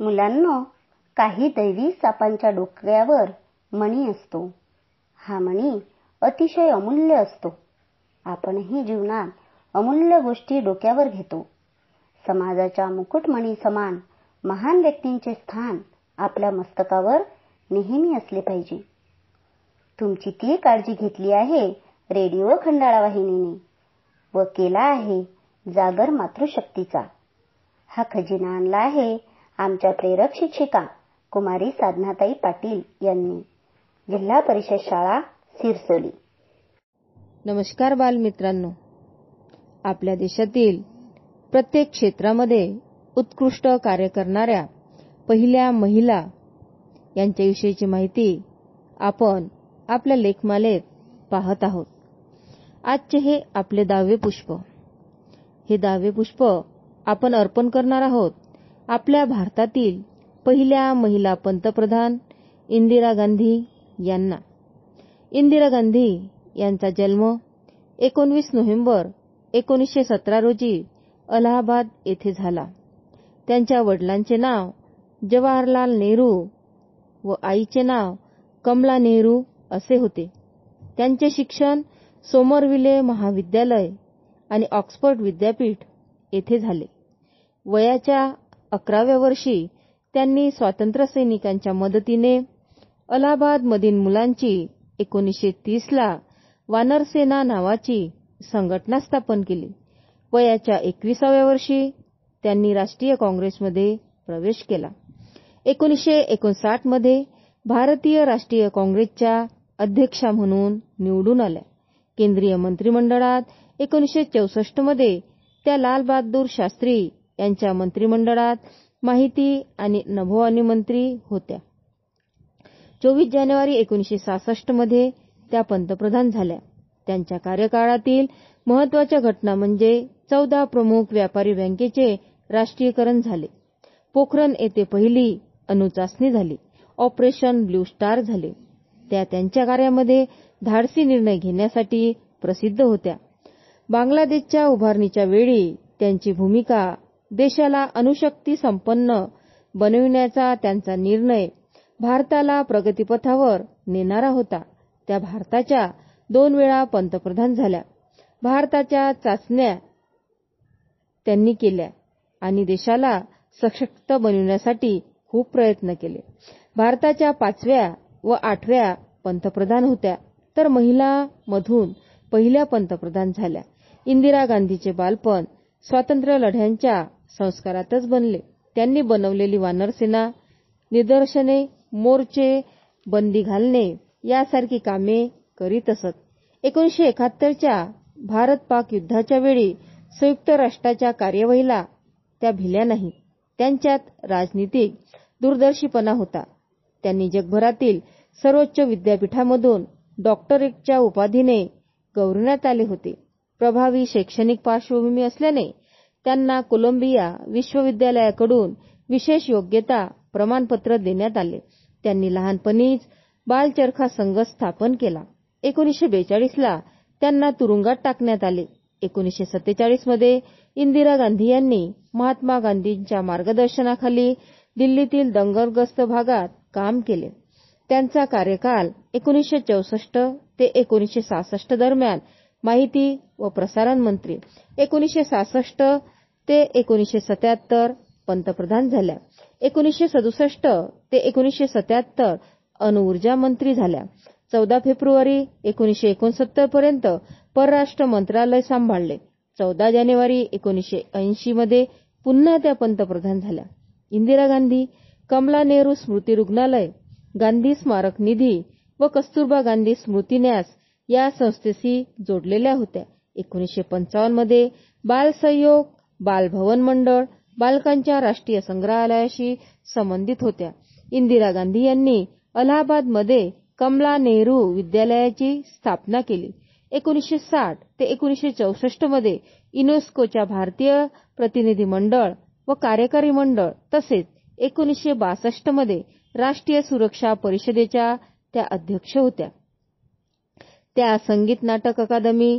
मुलांनो काही दैवी सापांच्या डोक्यावर मणी असतो. हा मणी अतिशय अमूल्य असतो. आपणही जीवनात अमूल्य गोष्टी डोक्यावर घेतो. समाजाच्या मुकुटमणी समान महान व्यक्तींचे स्थान आपल्या मस्तकावर नेहमी असले पाहिजे. तुमची ती काळजी घेतली आहे रेडिओ खंडाळा वाहिनीने व केला आहे जागर मातृशक्तीचा. हा खजिना आणला आहे आमच्या प्रेरक शिक्षिका कुमारी साधनाताई पाटील यांनी जिल्हा परिषद शाळा सिरसोली. नमस्कार बालमित्रांनो. आपल्या देशातील प्रत्येक क्षेत्रामध्ये उत्कृष्ट कार्य करणाऱ्या पहिल्या महिला यांच्याविषयीची माहिती आपण आपल्या लेखमालेत पाहत आहोत. आजचे हे आपले दहावे पुष्प. हे दहावे पुष्प आपण अर्पण करणार आहोत आपल्या भारतातील पहिल्या महिला पंतप्रधान इंदिरा गांधी यांना. इंदिरा गांधी यांचा जन्म एकोणवीस नोव्हेंबर एकोणीसशे सतरा रोजी अलाहाबाद येथे झाला. त्यांच्या वडिलांचे नाव जवाहरलाल नेहरू व आईचे नाव कमला नेहरू असे होते. त्यांचे शिक्षण सोमरविले महाविद्यालय आणि ऑक्सफर्ड विद्यापीठ येथे झाले. वयाच्या अकराव्या वर्षी त्यांनी स्वातंत्र्यसैनिकांच्या मदतीने अलाहाबादमधील मुलांची एकोणीसशे तीसला वानरसेना नावाची संघटना स्थापन केली. वयाच्या एकविसाव्या वर्षी त्यांनी राष्ट्रीय काँग्रेसमध्ये प्रवेश केला. एकोणीसशे एकोणसाठमध्ये भारतीय राष्ट्रीय काँग्रेसच्या अध्यक्षा म्हणून निवडून आल्या. केंद्रीय मंत्रिमंडळात एकोणीसशे चौसष्टमध्ये त्या लालबहादूर शास्त्री यांच्या मंत्रिमंडळात माहिती आणि नभोवाणी मंत्री होत्या. चोवीस जानेवारी एकोणीसशे सहासष्टमध्ये त्या पंतप्रधान झाल्या. त्यांच्या कार्यकाळातील महत्त्वाच्या घटना म्हणजे चौदा प्रमुख व्यापारी बँकेचे राष्ट्रीयकरण झाले. पोखरण येथे पहिली अणुचाचणी झाली. ऑपरेशन ब्ल्यू स्टार झाले. त्या त्यांच्या कार्यामध्ये धाडसी निर्णय घेण्यासाठी प्रसिद्ध होत्या. बांगलादेशच्या उभारणीच्या वेळी त्यांची भूमिका देशाला अणुशक्ती संपन्न बनविण्याचा त्यांचा निर्णय भारताला प्रगतीपथावर नेणारा होता. त्या भारताच्या दोन वेळा पंतप्रधान झाल्या. भारताच्या चाचण्या त्यांनी केल्या आणि देशाला सशक्त बनविण्यासाठी खूप प्रयत्न केले. भारताच्या पाचव्या व आठव्या पंतप्रधान होत्या. तर महिला मधून पहिल्या पंतप्रधान झाल्या. इंदिरा गांधीचे बालपण स्वातंत्र्य लढ्यांच्या संस्कारातच बनले. त्यांनी बनवलेली वानरसेना निदर्शने मोर्चे बंदी घालणे यासारखी कामे करीत असत. एकोणीसशे एकाहत्तरच्या भारत पाक युद्धाच्या वेळी संयुक्त राष्ट्राच्या कार्यवाहीला त्या भिल्या नाही त्यांच्यात राजनीतिक दूरदर्शीपणा होता. त्यांनी जगभरातील सर्वोच्च विद्यापीठामधून डॉक्टरेटच्या उपाधीने गौरवण्यात आले होते. प्रभावी शैक्षणिक पार्श्वभूमी असल्याने त्यांना कोलंबिया विश्वविद्यालयाकडून विशेष योग्यता प्रमाणपत्र देण्यात आले. त्यांनी लहानपणीच बालचरखा संघ स्थापन केला. एकोणीसशे बेचाळीसला त्यांना तुरुंगात टाकण्यात आले. एकोणीसशे सत्तेचाळीसमध्ये इंदिरा गांधी यांनी महात्मा गांधींच्या मार्गदर्शनाखाली दिल्लीतील दंगलग्रस्त भागात काम केले. त्यांचा कार्यकाल एकोणीसशे चौसष्ट ते एकोणीसशे सहासष्ट दरम्यान माहिती व प्रसारण मंत्री. एकोणीसशे सहासष्ट ते एकोणीसशे सत्याहत्तर पंतप्रधान झाल्या. एकोणीसशे सदुसष्ट ते एकोणीसशे सत्याहत्तर अणुऊर्जा मंत्री झाल्या. चौदा फेब्रुवारी एकोणीसशे एकोणसत्तर पर्यंत परराष्ट्र मंत्रालय सांभाळले. चौदा जानेवारी एकोणीसशे ऐंशी मध्ये पुन्हा त्या पंतप्रधान झाल्या. इंदिरा गांधी कमला नेहरू स्मृती रुग्णालय गांधी स्मारक निधी व कस्तुरबा गांधी स्मृती न्यास या संस्थेशी जोडलेल्या होत्या. एकोणीसशे पंचावन्नमध्ये बाल सहयोग बालभवन मंडळ बालकांच्या राष्ट्रीय संग्रहालयाशी संबंधित होत्या. इंदिरा गांधी यांनी अलाहाबादमध्ये कमला नेहरू विद्यालयाची स्थापना केली. एकोणीसशे साठ ते एकोणीसशे चौसष्टमध्ये युनेस्कोच्या भारतीय प्रतिनिधी मंडळ व कार्यकारी मंडळ तसेच एकोणीसशे बासष्टमध्ये राष्ट्रीय सुरक्षा परिषदेच्या त्या अध्यक्ष होत्या. त्या संगीत नाटक अकादमी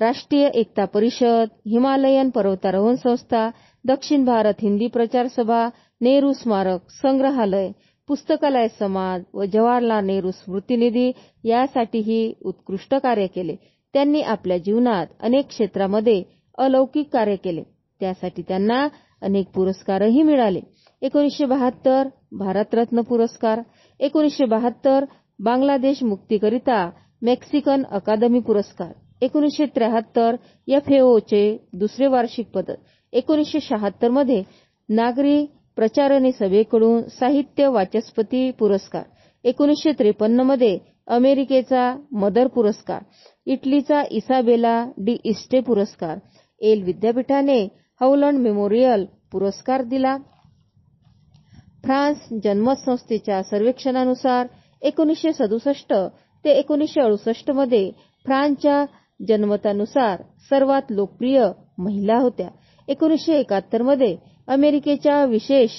राष्ट्रीय एकता परिषद हिमालयन पर्वतारोहण संस्था दक्षिण भारत हिंदी प्रचार सभा नेहरू स्मारक संग्रहालय पुस्तकालय समाज व जवाहरलाल नेहरू स्मृतिनिधी यासाठीही उत्कृष्ट कार्य केले. त्यांनी आपल्या जीवनात अनेक क्षेत्रामध्ये अलौकिक कार्य केले. त्यासाठी त्यांना अनेक पुरस्कारही मिळाले. एकोणीसशे बहात्तर भारतरत्न पुरस्कार एकोणीसशे बहात्तर बांगलादेश मुक्तीकरिता मेक्सिकन अकादमी पुरस्कार. एकोणीसशे त्र्याहत्तर एफ एफएओचे दुसरे वार्षिक पदक एकोणीसशे शहात्तरमध्ये नागरी प्रचारणी सभेकडून साहित्य वाचस्पती पुरस्कार. एकोणीसशे त्रेपन्नमध्ये अमेरिकेचा मदर पुरस्कार. इटलीचा इसाबेला डी इस्टे पुरस्कार. एल विद्यापीठाने हौलंड मेमोरियल पुरस्कार दिला. फ्रान्स जन्मसंस्थेच्या सर्वेक्षणानुसार एकोणीसशे सदुसष्ट ते एकोणीसशे अडुसष्टमध्ये फ्रान्सच्या जन्मतानुसार सर्वात लोकप्रिय महिला होत्या. एकोणीसशे एकाहत्तरमध्ये अमेरिकेच्या विशेष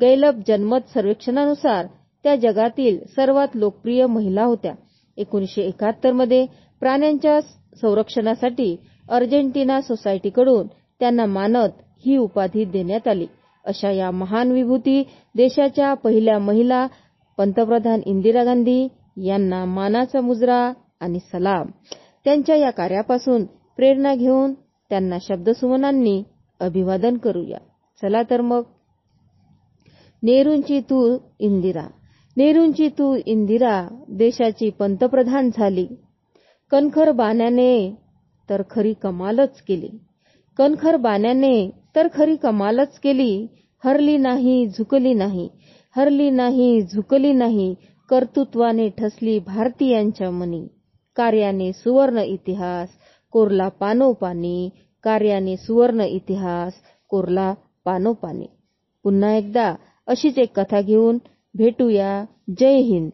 गैलब जनमत सर्वेक्षणानुसार त्या जगातील सर्वात लोकप्रिय महिला होत्या. एकोणीसशे एकाहत्तरमध्ये प्राण्यांच्या संरक्षणासाठी अर्जेंटिना सोसायटीकडून त्यांना मानत ही उपाधी देण्यात आली. अशा या महान विभूती देशाच्या पहिल्या महिला पंतप्रधान इंदिरा गांधी यांना मानाचा मुजरा आणि सलाम. त्यांच्या या कार्यापासून प्रेरणा घेऊन त्यांना शब्दसुमनांनी अभिवादन करूया. चला तर मग नेहरूंची तू इंदिरा. नेहरूंची तू इंदिरा देशाची पंतप्रधान झाली. कणखर बाण्याने तर खरी कमालच केली. कणखर बाण्याने तर खरी कमालच केली. हरली नाही झुकली नाही. हरली नाही झुकली नाही. कर्तृत्वाने ठसली भारतीयांच्या मनी. कार्याने सुवर्ण इतिहास कोरला पानोपानी. कार्याने सुवर्ण इतिहास कोरला पानोपानी. पुन्हा एकदा अशीच एक कथा घेऊन भेटूया. जय हिंद.